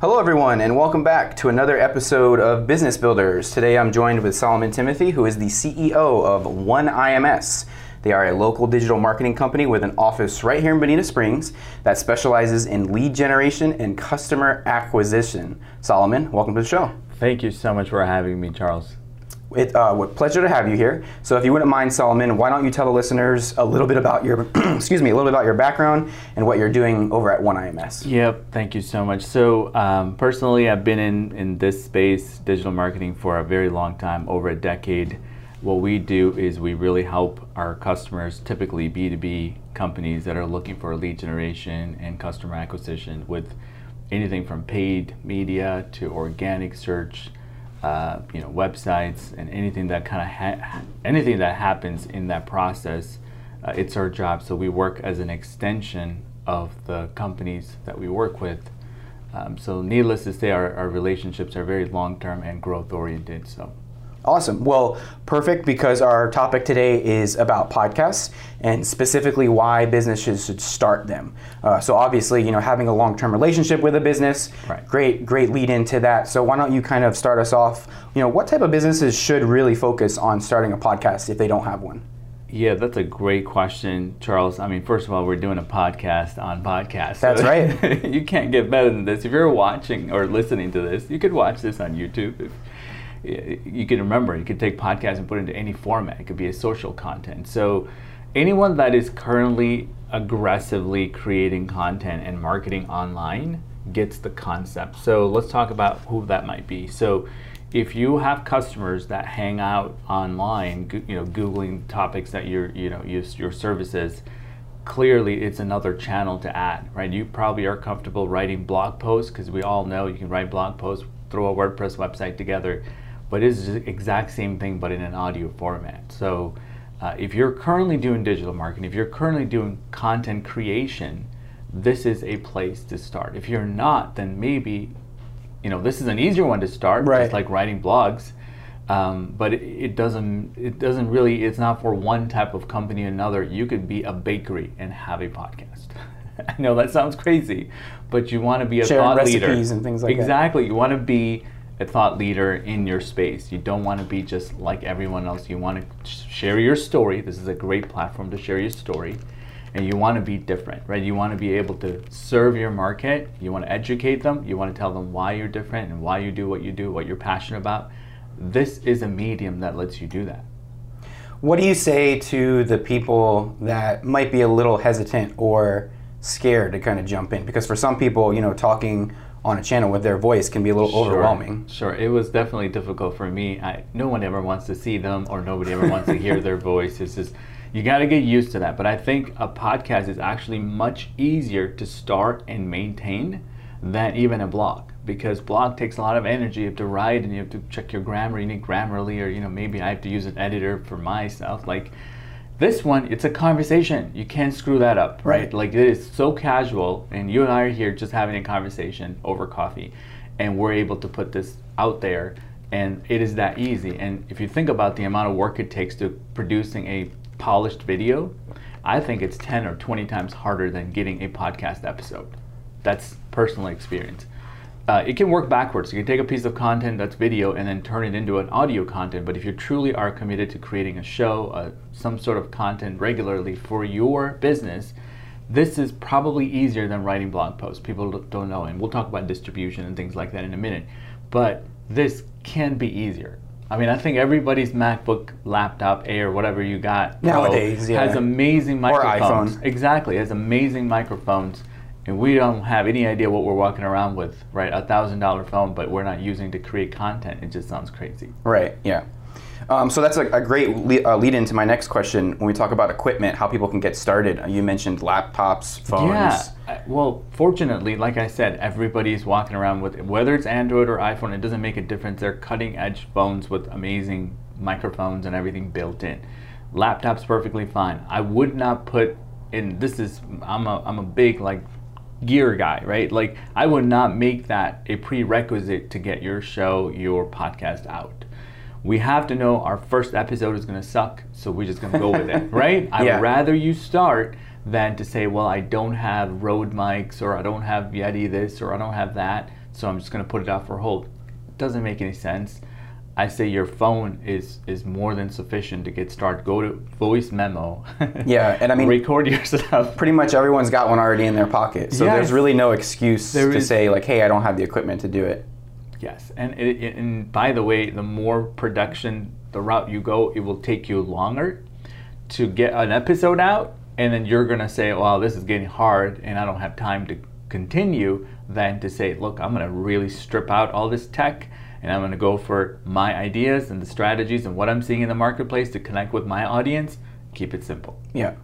Hello, everyone, and welcome back to another episode of Business Builders. Today I'm joined with Solomon Timothy, who is the CEO of One IMS. They are a local digital marketing company with an office right here in Bonita Springs that specializes in lead generation and customer acquisition. Solomon, welcome to the show. Thank you so much for having me, Charles. It uh, with pleasure to have you here. So, if you wouldn't mind, Solomon, why don't you tell the listeners a little bit about your, excuse me, a little bit about your background and what you're doing over at One IMS? Yep, thank you so much. So, um, personally, I've been in in this space, digital marketing, for a very long time, over a decade. What we do is we really help our customers, typically B2B companies that are looking for lead generation and customer acquisition with anything from paid media to organic search uh, you know websites and anything that kind of ha- anything that happens in that process uh, it's our job. So we work as an extension of the companies that we work with. Um, so needless to say our, our relationships are very long-term and growth oriented so Awesome. Well, perfect because our topic today is about podcasts and specifically why businesses should start them. Uh, so obviously, you know, having a long-term relationship with a business, right. great, great lead into that. So why don't you kind of start us off? You know, what type of businesses should really focus on starting a podcast if they don't have one? Yeah, that's a great question, Charles. I mean, first of all, we're doing a podcast on podcasts. That's so right. you can't get better than this. If you're watching or listening to this, you could watch this on YouTube. If, you can remember you can take podcasts and put it into any format. It could be a social content. So anyone that is currently aggressively creating content and marketing online gets the concept. So let's talk about who that might be. So if you have customers that hang out online, you know, googling topics that you're, you know, use your services, clearly it's another channel to add, right? You probably are comfortable writing blog posts because we all know you can write blog posts, throw a WordPress website together but it's the exact same thing but in an audio format. So uh, if you're currently doing digital marketing, if you're currently doing content creation, this is a place to start. If you're not, then maybe, you know, this is an easier one to start, right. just like writing blogs. Um, but it, it, doesn't it doesn't really it's not for one type of company or another. You could be a bakery and have a podcast. I know that sounds crazy, but you want to be a Sharing thought recipes leader. and things like exactly. that. Exactly. You want to be a thought leader in your space. You don't want to be just like everyone else. You want to share your story. This is a great platform to share your story. And you want to be different, right? You want to be able to serve your market. You want to educate them. You want to tell them why you're different and why you do what you do, what you're passionate about. This is a medium that lets you do that. What do you say to the people that might be a little hesitant or scared to kind of jump in? Because for some people, you know, talking on a channel with their voice can be a little sure, overwhelming. Sure, it was definitely difficult for me. I, no one ever wants to see them, or nobody ever wants to hear their voice. It's just you got to get used to that. But I think a podcast is actually much easier to start and maintain than even a blog because blog takes a lot of energy. You have to write and you have to check your grammar. You need Grammarly, or you know maybe I have to use an editor for myself. Like this one, it's a conversation. You can't screw that up, right? right? Like it is so casual, and you and I are here just having a conversation over coffee, and we're able to put this out there, and it is that easy. And if you think about the amount of work it takes to producing a polished video, I think it's 10 or 20 times harder than getting a podcast episode. That's personal experience uh, it can work backwards. You can take a piece of content that's video and then turn it into an audio content. But if you truly are committed to creating a show, uh, some sort of content regularly for your business, this is probably easier than writing blog posts. People don't know, and we'll talk about distribution and things like that in a minute. But this can be easier. I mean, I think everybody's MacBook, laptop, Air, whatever you got nowadays yeah. has amazing microphones. Or iPhone. Exactly, has amazing microphones and we don't have any idea what we're walking around with, right? A thousand dollar phone, but we're not using to create content. It just sounds crazy. Right. Yeah. Um, so that's a, a great lead, uh, lead into my next question when we talk about equipment, how people can get started. You mentioned laptops, phones. Yeah. Well, fortunately, like I said, everybody's walking around with whether it's Android or iPhone. It doesn't make a difference. They're cutting edge phones with amazing microphones and everything built in. Laptops perfectly fine. I would not put in. This is I'm a I'm a big like gear guy, right? Like I would not make that a prerequisite to get your show, your podcast out. We have to know our first episode is going to suck, so we're just going to go with it, right? I would rather you start than to say, well, I don't have Rode mics or I don't have Yeti this or I don't have that. so I'm just going to put it out for hold. Doesn't make any sense. I say your phone is is more than sufficient to get started. Go to voice memo. Yeah, and I mean, record yourself. pretty much everyone's got one already in their pocket. So there's really no excuse There to is- say like, "Hey, I don't have the equipment to do it." Yes, and it, it- and by the way, the more production, the route you go, it will take you longer to get an episode out, and then you're gonna say, "Wow, this is getting hard, and I don't have time to continue." Than to say, "Look, I'm gonna really strip out all this tech, and I'm gonna go for my ideas and the strategies and what I'm seeing in the marketplace to connect with my audience." Keep it simple. Yeah.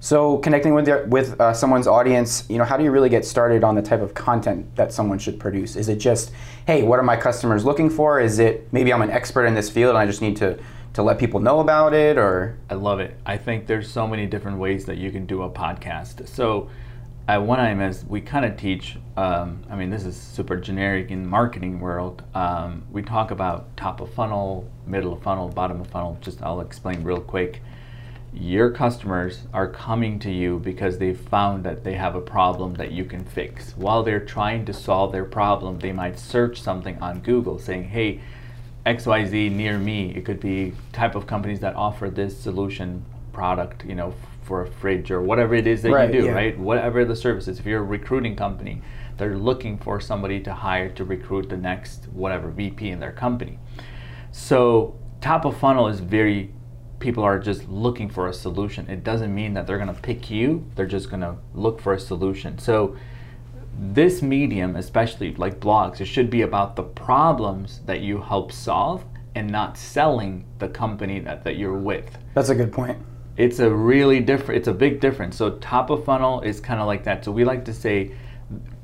So connecting with their, with uh, someone's audience, you know, how do you really get started on the type of content that someone should produce? Is it just, hey, what are my customers looking for? Is it maybe I'm an expert in this field and I just need to to let people know about it, or I love it. I think there's so many different ways that you can do a podcast. So at One IMS, we kind of teach. Um, I mean, this is super generic in marketing world. Um, we talk about top of funnel, middle of funnel, bottom of funnel. Just I'll explain real quick. Your customers are coming to you because they've found that they have a problem that you can fix. While they're trying to solve their problem, they might search something on Google saying, "Hey, XYZ near me. It could be type of companies that offer this solution product, you know, for a fridge or whatever it is that Right, you do, yeah. right? Whatever the service is. If you're a recruiting company, they're looking for somebody to hire to recruit the next whatever VP in their company. So top of funnel is very people are just looking for a solution. It doesn't mean that they're going to pick you. They're just going to look for a solution. So this medium, especially like blogs, it should be about the problems that you help solve and not selling the company that, that you're with. that's a good point. It's a really different, it's a big difference. So, top of funnel is kind of like that. So, we like to say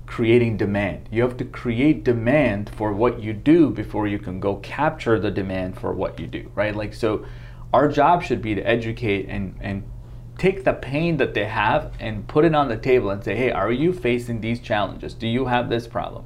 creating demand. You have to create demand for what you do before you can go capture the demand for what you do, right? Like, so our job should be to educate and, and take the pain that they have and put it on the table and say, hey, are you facing these challenges? Do you have this problem?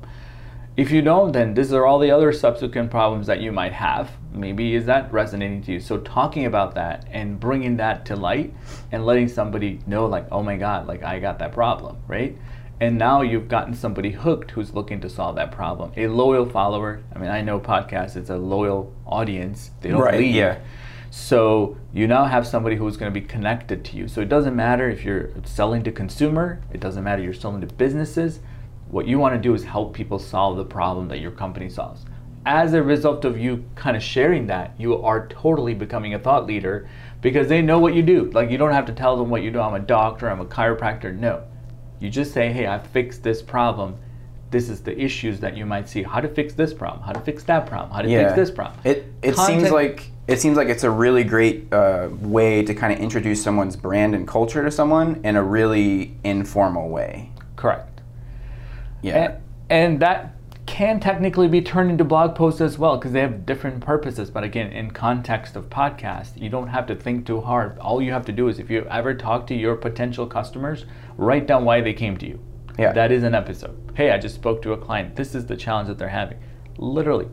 If you don't, then these are all the other subsequent problems that you might have. Maybe is that resonating to you? So talking about that and bringing that to light and letting somebody know, like, oh my God, like I got that problem, right? And now you've gotten somebody hooked who's looking to solve that problem. A loyal follower. I mean, I know podcasts. It's a loyal audience. They don't Right, leave. yeah. So you now have somebody who's going to be connected to you. So it doesn't matter if you're selling to consumer, it doesn't matter you're selling to businesses. What you want to do is help people solve the problem that your company solves. As a result of you kind of sharing that, you are totally becoming a thought leader because they know what you do. Like you don't have to tell them what you do. I'm a doctor, I'm a chiropractor. No. You just say, "Hey, I fixed this problem. This is the issues that you might see. How to fix this problem? How to fix that problem? How to Yeah. fix this problem?" It it seems like it seems like it's a really great uh, way to kind of introduce someone's brand and culture to someone in a really informal way. correct. Yeah. And, and that can technically be turned into blog posts as well because they have different purposes. But again, in context of podcast, you don't have to think too hard. All you have to do is if you ever talk to your potential customers, write down why they came to you. Yeah. That is an episode. Hey, I just spoke to a client. This is the challenge that they're having. Literally.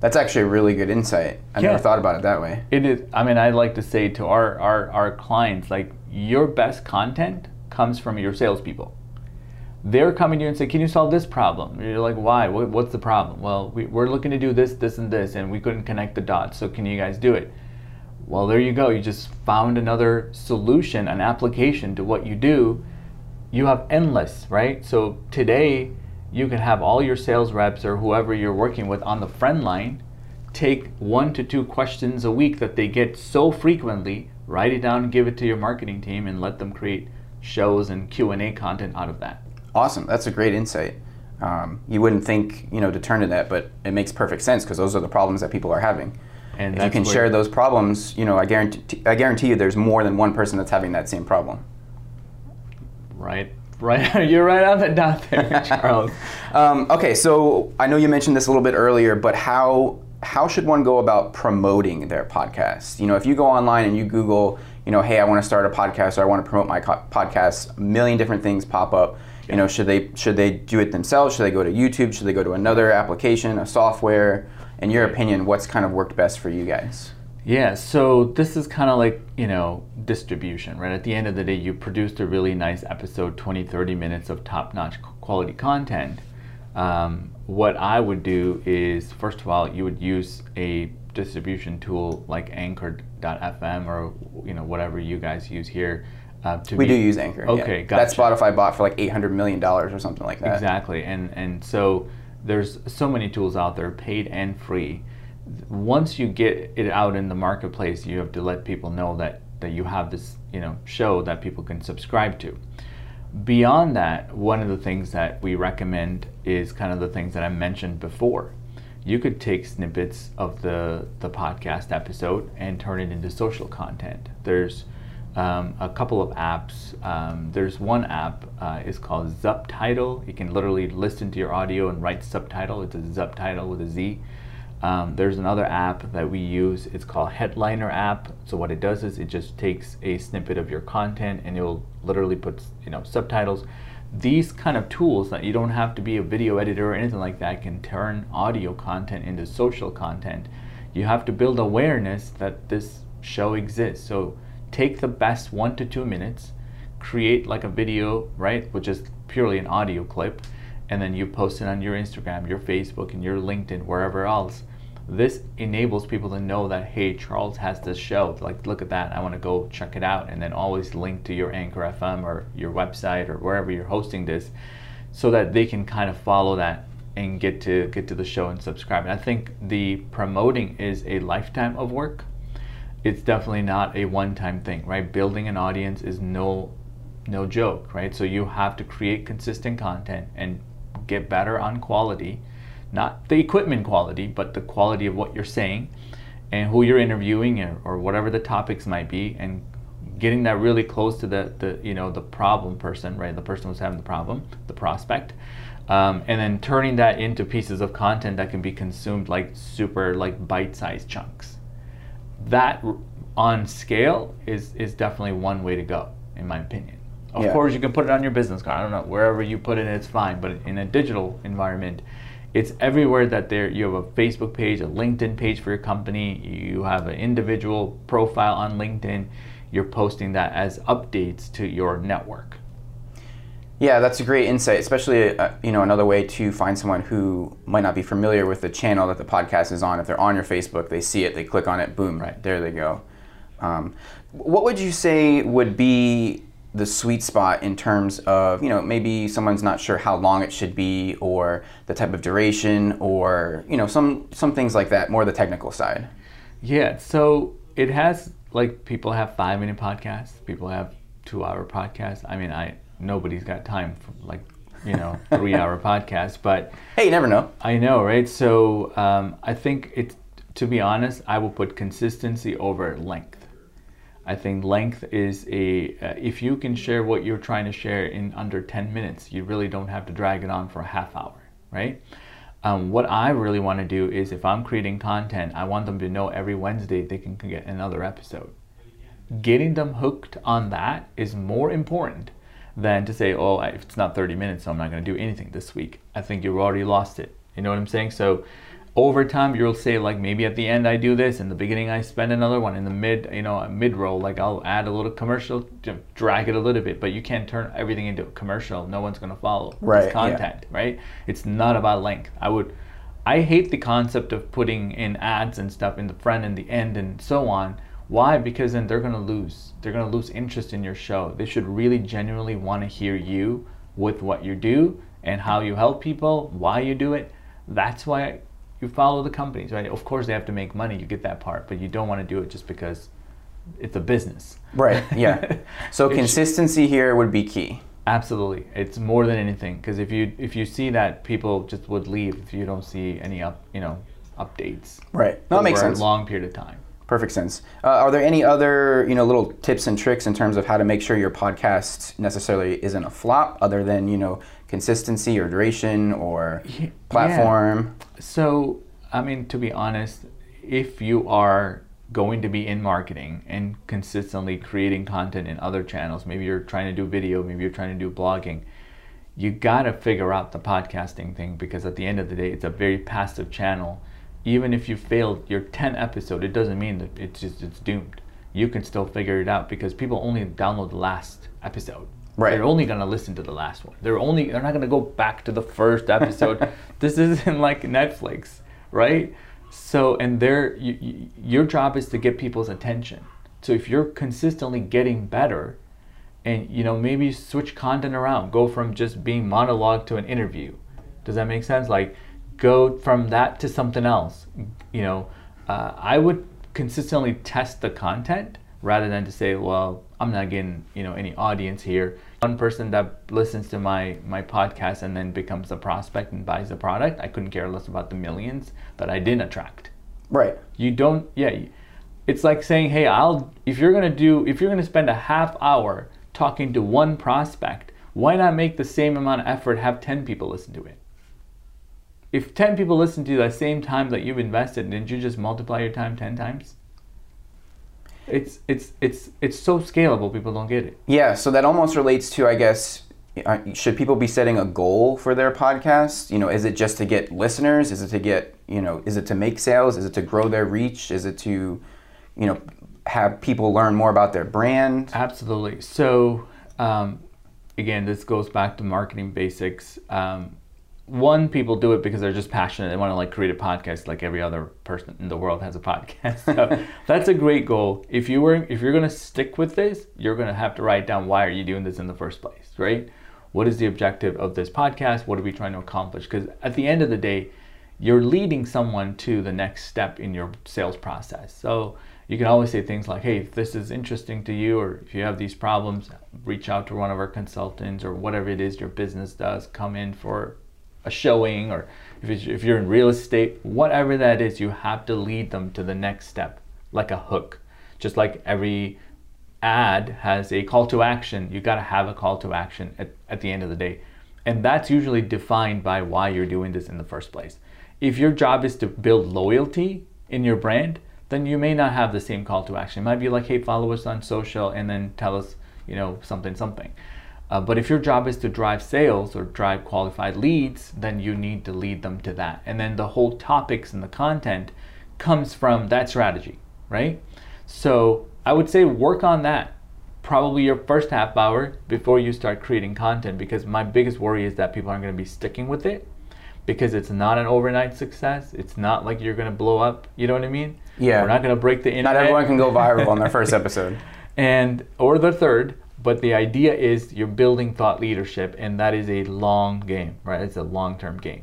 That's actually a really good insight. I Yeah. never thought about it that way. It is. I mean, I like to say to our, our, our clients, like your best content comes from your salespeople. They're coming to you and say, "Can you solve this problem?" You're like, "Why? What's the problem?" Well, we, we're looking to do this, this, and this, and we couldn't connect the dots. So can you guys do it? Well, there you go. You just found another solution, an application to what you do. You have endless, right? So today, you can have all your sales reps or whoever you're working with on the friend line take one to two questions a week that they get so frequently write it down and give it to your marketing team and let them create shows and q&a content out of that Awesome. That's a great insight. Um, you wouldn't think, you know, to turn to that, but it makes perfect sense because those are the problems that people are having. and if you can share those problems, you know, I guarantee, I guarantee you, there's more than one person that's having that same problem. right right you're right on the dot there charles Um, okay, so I know you mentioned this a little bit earlier, but how how should one go about promoting their podcast? You know, if you go online and you Google, you know, hey, I want to start a podcast or I want to promote my co- podcast, a million different things pop up. You know, should they should they do it themselves? Should they go to YouTube? Should they go to another application, a software? In your opinion, what's kind of worked best for you guys? Yeah, so this is kind of like, you know, distribution, right? At the end of the day, you produced a really nice episode, 20, 30 minutes of top notch quality content. Um, what I would do is, first of all, you would use a distribution tool like Anchor.fm or you know whatever you guys use here. Uh, to We be- do use Anchor. Okay, yeah. Okay, That. Spotify bought for like eight hundred million dollars or something like that. Exactly, and and so there's so many tools out there, paid and free. Once you get it out in the marketplace, you have to let people know that that you have this you know show that people can subscribe to. Beyond that, one of the things that we recommend is kind of the things that I mentioned before. You could take snippets of the the podcast episode and turn it into social content. There's um, a couple of apps. Um, there's one app uh, is called Zubtitle. You can literally listen to your audio and write subtitle. It's a Zubtitle with a Z. Um, there's another app that we use. It's called Headliner app. So what it does is it just takes a snippet of your content and it'll literally put you know subtitles. These kind of tools that you don't have to be a video editor or anything like that can turn audio content into social content. You have to build awareness that this show exists. So take the best one to two minutes, create like a video, right, which is purely an audio clip, and then you post it on your Instagram, your Facebook, and your LinkedIn, wherever else. This enables people to know that hey, Charles has this show. Like, look at that. I want to go check it out, and then always link to your Anchor FM or your website or wherever you're hosting this, so that they can kind of follow that and get to get to the show and subscribe. And I think the promoting is a lifetime of work it's definitely not a one-time thing right? Building an audience is no no joke right? So you have to create consistent content and get better on quality not the equipment quality but the quality of what you're saying and who you're interviewing or, or whatever the topics might be and getting that really close to the, the you know the problem person right? The person who's having the problem the prospect um, and then turning that into pieces of content that can be consumed like super like bite-sized chunks that on scale is is definitely one way to go in my opinion. Of Yeah. course you can put it on your business card. I don't know wherever you put it it's fine. But in a digital environment it's everywhere that there you have a facebook page a linkedin page for your company. You have an individual profile on linkedin. You're posting that as updates to your network Yeah, that's a great insight, especially uh, you know another way to find someone who might not be familiar with the channel that the podcast is on. If they're on your Facebook, they see it, they click on it, boom, Right. there they go. Um, what would you say would be the sweet spot in terms of you know maybe someone's not sure how long it should be or the type of duration or you know some some things like that, more the technical side. Yeah, so it has like people have five minute podcasts, people have two hour podcasts. I mean, I nobody's got time for like you know three hour podcasts, but Hey, you never know. I know, right? So um, I think it's to be honest, I will put consistency over length. I think length is a uh, if you can share what you're trying to share in under 10 minutes, you really don't have to drag it on for a half hour, right? Um, what I really want to do is if I'm creating content, I want them to know every Wednesday they can get another episode. Getting them hooked on that is more important than to say, oh, I- if it's not 30 minutes, so I'm not going to do anything this week. I think you've already lost it. You know what I'm saying? So over time, you'll say like maybe at the end I do this, in the beginning I spend another one, in the mid, you know, mid roll, like I'll add a little commercial, drag it a little bit, but you can't turn everything into a commercial. No one's going to follow. It's Right, yeah. content, right? It's not about length. I would, I hate the concept of putting in ads and stuff in the front and the end and so on. Why? Because then they're gonna lose. They're gonna lose interest in your show. They should really genuinely want to hear you with what you do and how you help people, why you do it. That's why you follow the companies, right? Of course, they have to make money. You get that part, but you don't want to do it just because it's a business. Right. Yeah. So consistency here would be key. Absolutely, it's more than anything because if you if you see that people just would leave if you don't see any up you know updates. Right. No, that makes sense. A long period of time. Perfect sense. Uh, are there any other, you know, little tips and tricks in terms of how to make sure your podcast necessarily isn't a flop, other than you know consistency or duration or platform? So, I mean, to be honest, if you are going to be in marketing and consistently creating content in other channels, maybe you're trying to do video, maybe you're trying to do blogging, you got to figure out the podcasting thing because at the end of the day, it's a very passive channel. Even if you failed your 10 episode, it doesn't mean that it's just it's doomed. You can still figure it out because people only download the last episode. Right. They're only gonna listen to the last one. They're only they're not gonna go back to the first episode. this isn't like Netflix, right? So and there, you, you, your job is to get people's attention. So if you're consistently getting better, and you know maybe switch content around, go from just being monologue to an interview. Does that make sense? Like go from that to something else. You know, uh, I would consistently test the content rather than to say, well, I'm not getting you know any audience here. One person that listens to my my podcast and then becomes a prospect and buys the product, I couldn't care less about the millions that I didn't attract. Right. You don't, yeah. It's like saying, hey, I'll if you're gonna do if you're gonna spend a half hour talking to one prospect, why not make the same amount of effort have ten people listen to it? If ten people listen to you the same time that you've invested, didn't you just multiply your time ten times? It's it's it's it's so scalable. People don't get it. Yeah, so that almost relates to, I guess, uh, should people be setting a goal for their podcast? You know, is it just to get listeners? Is it to get, you know, is it to make sales? Is it to grow their reach? Is it to, you know, have people learn more about their brand? Absolutely. So, um, again, this goes back to marketing basics. Um, one, people do it because they're just passionate. They want to like create a podcast, like every other person in the world has a podcast. So that's a great goal. If you were, if you're going to stick with this, you're going to have to write down why are you doing this in the first place, right? What is the objective of this podcast? What are we trying to accomplish? Because at the end of the day, you're leading someone to the next step in your sales process. So you can always say things like, hey, if this is interesting to you, or if you have these problems, reach out to one of our consultants or whatever it is your business does, come in for a showing, or if, if you're in real estate, whatever that is, you have to lead them to the next step, like a hook. Just like every ad has a call to action, you got to have a call to action at, at the end of the day. And that's usually defined by why you're doing this in the first place. If your job is to build loyalty in your brand, then you may not have the same call to action. It might be like, hey, follow us on social and then tell us, you know, something, something. Uh, but if your job is to drive sales or drive qualified leads, then you need to lead them to that. And then the whole topics and the content comes from that strategy, right? So I would say work on that probably your first half hour before you start creating content because my biggest worry is that people aren't going to be sticking with it because it's not an overnight success. It's not like you're going to blow up. You know what I mean? Yeah. We're not going to break the internet. Not everyone can go viral on their first episode. and or the third but the idea is you're building thought leadership and that is a long game right it's a long-term game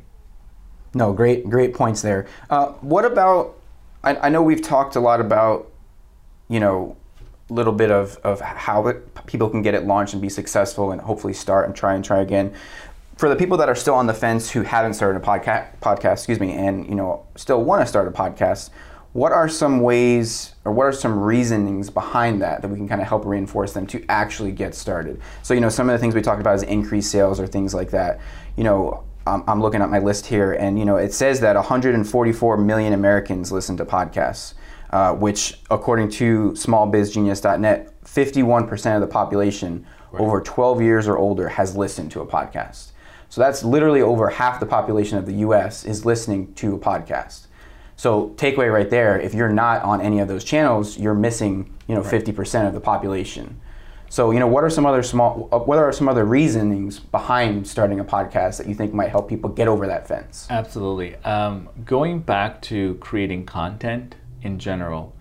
No, great, great points there. Uh, what about? I, I know we've talked a lot about, you know, a little bit of of how it, people can get it launched and be successful, and hopefully start and try and try again. For the people that are still on the fence who haven't started a podcast, podcast, excuse me, and you know still want to start a podcast, what are some ways or what are some reasonings behind that that we can kind of help reinforce them to actually get started? So you know some of the things we talked about is increased sales or things like that. You know, I'm, I'm looking at my list here, and you know, it says that 144 million Americans listen to podcasts, uh, which, according to SmallBizGenius.net, 51% of the population over 12 years or older has listened to a podcast. So that's literally over half the population of the U.S. is listening to a podcast. So takeaway right there: if you're not on any of those channels, you're missing, you know, 50% of the population. So, you know, what are some other small, uh, what are some other reasonings behind starting a podcast that you think might help people get over that fence? absolutely um, going back to creating content in general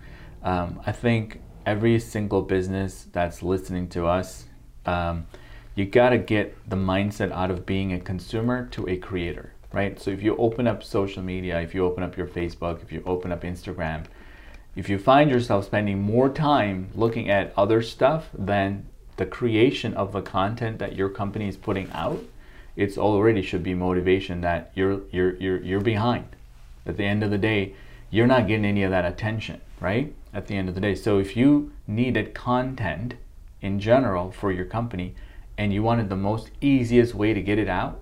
um, i think every single business that's listening to us um, you got to get the mindset out of being a consumer to a creator right so if you open up social media if you open up your facebook if you open up instagram if you find yourself spending more time looking at other stuff than the creation of the content that your company is putting out, it's already should be motivation that you're you're you're you're behind. At the end of the day, you're not getting any of that attention, right? At the end of the day. So if you needed content in general for your company and you wanted the most easiest way to get it out,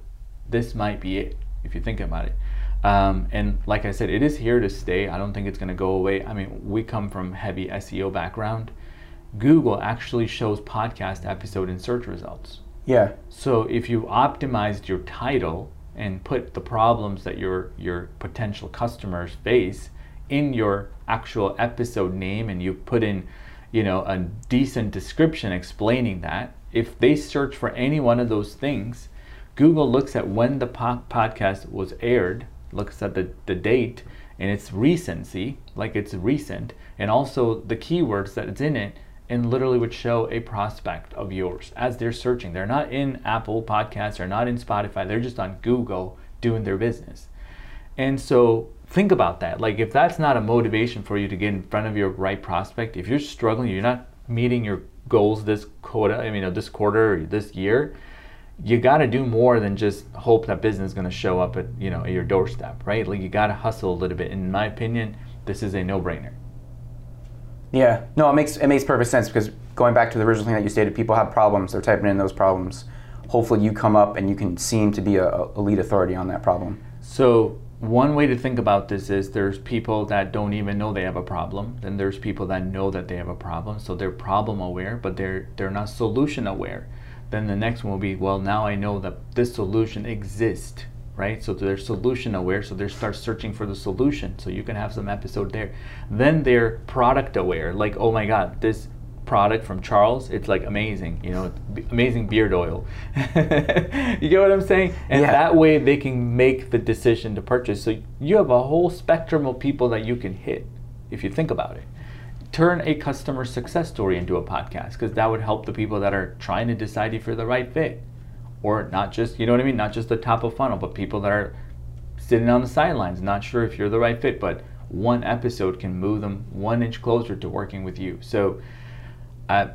this might be it if you think about it. Um, and like I said, it is here to stay. I don't think it's going to go away. I mean, we come from heavy SEO background. Google actually shows podcast episode in search results. Yeah, So if you optimized your title and put the problems that your your potential customers face in your actual episode name and you put in, you know, a decent description explaining that if they search for any one of those things, Google looks at when the po- podcast was aired, looks at the, the date and its recency, like it's recent, and also the keywords that it's in it, and literally would show a prospect of yours as they're searching. They're not in Apple Podcasts, they're not in Spotify, they're just on Google doing their business. And so think about that. Like if that's not a motivation for you to get in front of your right prospect, if you're struggling, you're not meeting your goals this quota, I mean, uh, this quarter or this year, you got to do more than just hope that business is going to show up at you know at your doorstep, right? Like you got to hustle a little bit. In my opinion, this is a no-brainer. Yeah, no, it makes it makes perfect sense because going back to the original thing that you stated, people have problems. They're typing in those problems. Hopefully, you come up and you can seem to be a, a lead authority on that problem. So one way to think about this is there's people that don't even know they have a problem. Then there's people that know that they have a problem, so they're problem aware, but they're they're not solution aware. Then the next one will be, well, now I know that this solution exists, right? So they're solution aware, so they start searching for the solution. So you can have some episode there. Then they're product aware, like, oh my God, this product from Charles, it's like amazing, you know, amazing beard oil. you get what I'm saying? And Yeah. that way they can make the decision to purchase. So you have a whole spectrum of people that you can hit if you think about it. Turn a customer success story into a podcast because that would help the people that are trying to decide if you're the right fit. Or not just, you know what I mean? Not just the top of funnel, but people that are sitting on the sidelines, not sure if you're the right fit, but one episode can move them one inch closer to working with you. So, uh,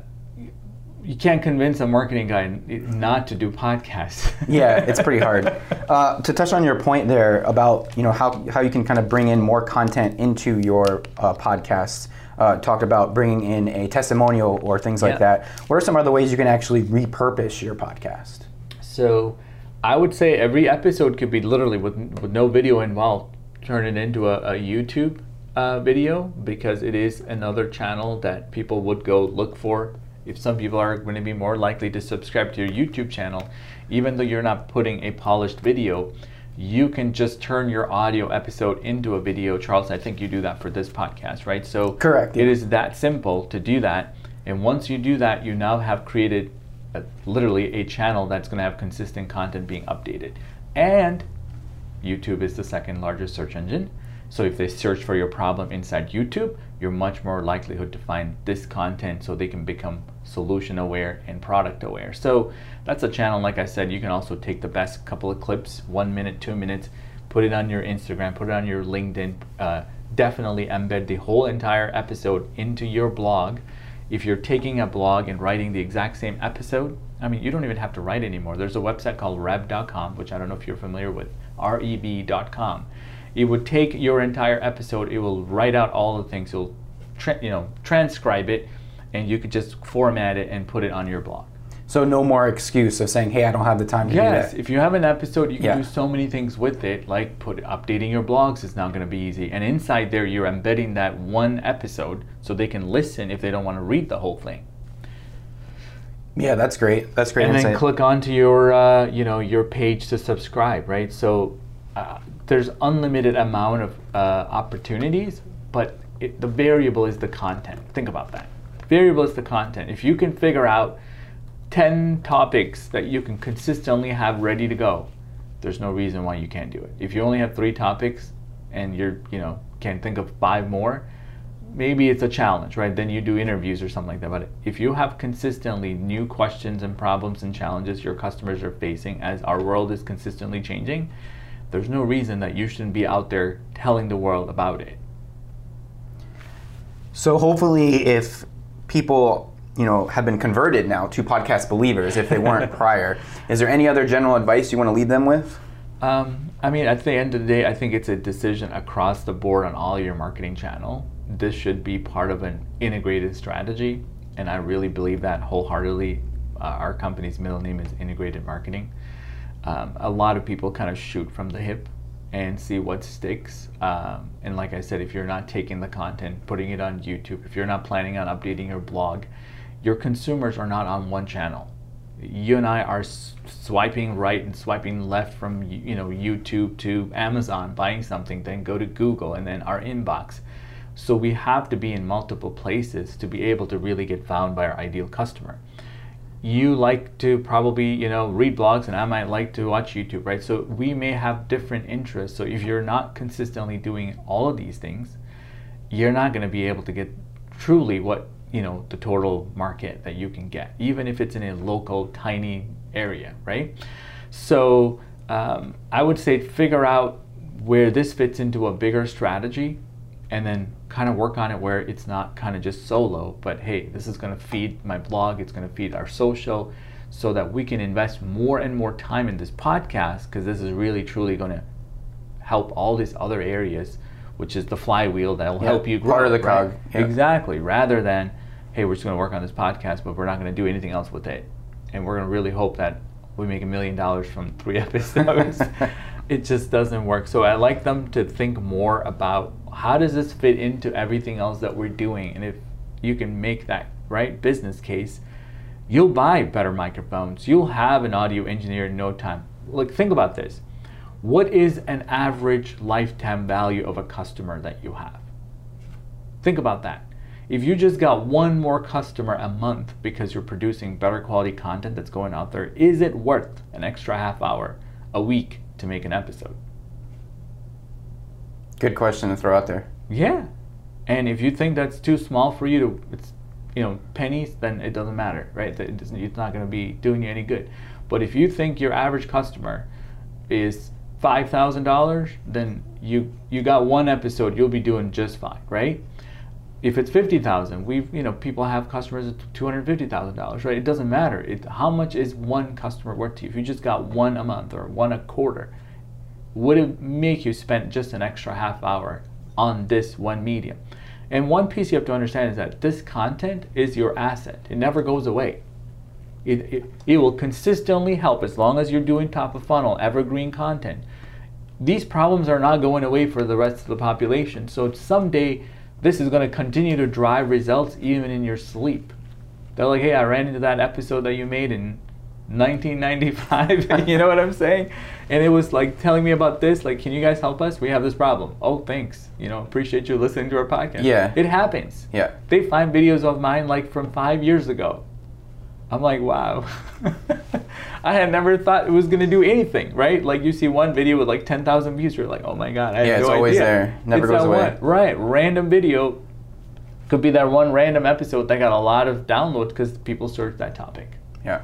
you can't convince a marketing guy not to do podcasts. yeah, it's pretty hard. Uh, to touch on your point there about you know how how you can kind of bring in more content into your uh, podcasts. Uh, talked about bringing in a testimonial or things like Yeah. that. What are some other ways you can actually repurpose your podcast? So, I would say every episode could be literally with, with no video involved. Turn it into a, a YouTube uh, video because it is another channel that people would go look for. If some people are going to be more likely to subscribe to your YouTube channel, even though you're not putting a polished video, you can just turn your audio episode into a video. Charles, I think you do that for this podcast, right? So Correct, It yeah. is that simple to do that. And once you do that, you now have created a, literally a channel that's going to have consistent content being updated. And YouTube is the second largest search engine. So if they search for your problem inside YouTube, you're much more likelihood to find this content so they can become solution aware and product aware. So that's a channel, like I said, you can also take the best couple of clips, one minute, two minutes, put it on your Instagram, put it on your LinkedIn, uh, definitely embed the whole entire episode into your blog. If you're taking a blog and writing the exact same episode, I mean, you don't even have to write anymore. There's a website called rev.com, which I don't know if you're familiar with, R E B.com. It would take your entire episode, it will write out all the things, it'll you know, transcribe it, and you could just format it and put it on your blog. So no more excuse of saying, "Hey, I don't have the time to Yes, do that." if you have an episode, you can Yeah. do so many things with it, like put updating your blogs is not going to be easy. And inside there, you're embedding that one episode so they can listen if they don't want to read the whole thing. Yeah, that's great. That's great and then click onto your uh, you know your page to subscribe right so uh, there's unlimited amount of uh, opportunities but it, the variable is the content think about that variable is the content if you can figure out 10 topics that you can consistently have ready to go there's no reason why you can't do it if you only have three topics and you're you know can think of five more maybe it's a challenge, right? Then you do interviews or something like that. But if you have consistently new questions and problems and challenges your customers are facing as our world is consistently changing, there's no reason that you shouldn't be out there telling the world about it. So hopefully, if people you know have been converted now to podcast believers, if they weren't prior, is there any other general advice you want to lead them with? Um, I mean, at the end of the day, I think it's a decision across the board on all your marketing channel. This should be part of an integrated strategy, and I really believe that wholeheartedly. Uh, our company's middle name is Integrated Marketing. Um, a lot of people kind of shoot from the hip and see what sticks. Um, and like I said, if you're not taking the content, putting it on YouTube, if you're not planning on updating your blog, your consumers are not on one channel you and I are swiping right and swiping left from you know YouTube to Amazon buying something, then go to Google and then our inbox. So we have to be in multiple places to be able to really get found by our ideal customer. You like to probably you know read blogs and i might like to watch youtube right? So we may have different interests. So if you're not consistently doing all of these things you're not going to be able to get truly what you know the total market that you can get even if it's in a local tiny area right? So um, i would say figure out where this fits into a bigger strategy and then kind of work on it where it's not kind of just solo, but hey, this is going to feed my blog, it's going to feed our social, so that we can invest more and more time in this podcast because this is really truly going to help all these other areas, which is the flywheel that will Yeah, help you grow. part of the right? cog, yeah. Exactly. Rather than, hey, we're just going to work on this podcast, but we're not going to do anything else with it. And we're going to really hope that we make a million dollars from three episodes. it just doesn't work. So I like them to think more about how does this fit into everything else that we're doing, and if you can make that right business case, you'll buy better microphones. You'll have an audio engineer in no time. Like think about this. What is an average lifetime value of a customer that you have? Think about that. If you just got one more customer a month because you're producing better quality content that's going out there, is it worth an extra half hour a week to make an episode? Good question to throw out there. Yeah. And if you think that's too small for you to, it's, you know, pennies, then it doesn't matter, right? It doesn't- It's not going to be doing you any good. But if you think your average customer is five thousand dollars, then you you got one episode, you'll be doing just fine, right? If it's fifty thousand, we've you know people have customers at two hundred fifty thousand dollars, right? It doesn't matter. It, how much is one customer worth to you? If you just got one a month or one a quarter, would it make you spend just an extra half hour on this one medium? And one piece you have to understand is that this content is your asset. It never goes away. It, it, it will consistently help as long as you're doing top of funnel, evergreen content. These problems are not going away for the rest of the population. So someday, this is going to continue to drive results even in your sleep. They're like, hey, I ran into that episode that you made in 1995. you know what I'm saying? And it was like telling me about this. Like, can you guys help us? We have this problem. Oh, thanks. You know, appreciate you listening to our podcast. Yeah. It happens. Yeah. They find videos of mine like from five years ago. I'm like, wow. I had never thought it was gonna do anything, right? Like you see one video with like 10,000 views, you're like, oh my god, I Yeah, it's no always idea. there. Never It's goes away. one- right, random video could be that one random episode that got a lot of downloads because people searched that topic. Yeah.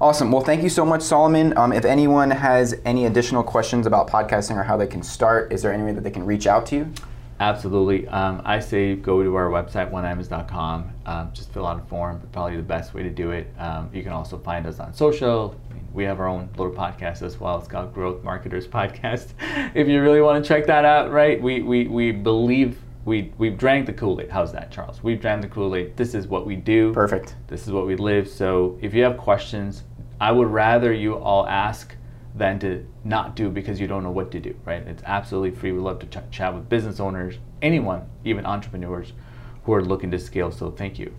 Awesome. Well, thank you so much, Solomon. Um, if anyone has any additional questions about podcasting or how they can start, is there any way that they can reach out to you? Absolutely. Um, I say go to our website, oneims.com. Um, just fill out a form. Probably the best way to do it. Um, you can also find us on social. We have our own little podcast as well. It's called Growth Marketers Podcast. if you really want to check that out, right? We, we, we believe we, we've drank the Kool Aid. How's that, Charles? We've drank the Kool Aid. This is what we do. Perfect. This is what we live. So if you have questions, I would rather you all ask than to not do because you don't know what to do, right? It's absolutely free. We love to ch- chat with business owners, anyone, even entrepreneurs who are looking to scale. So thank you.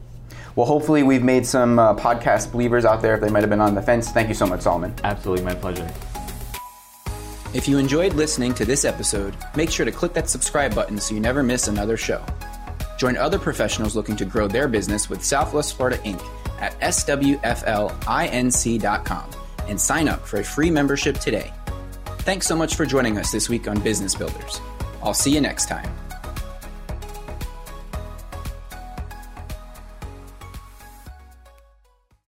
Well, hopefully, we've made some uh, podcast believers out there if they might have been on the fence. Thank you so much, Solomon. Absolutely my pleasure. If you enjoyed listening to this episode, make sure to click that subscribe button so you never miss another show. Join other professionals looking to grow their business with Southwest Florida Inc. at swflinc.com and sign up for a free membership today. Thanks so much for joining us this week on Business Builders. I'll see you next time.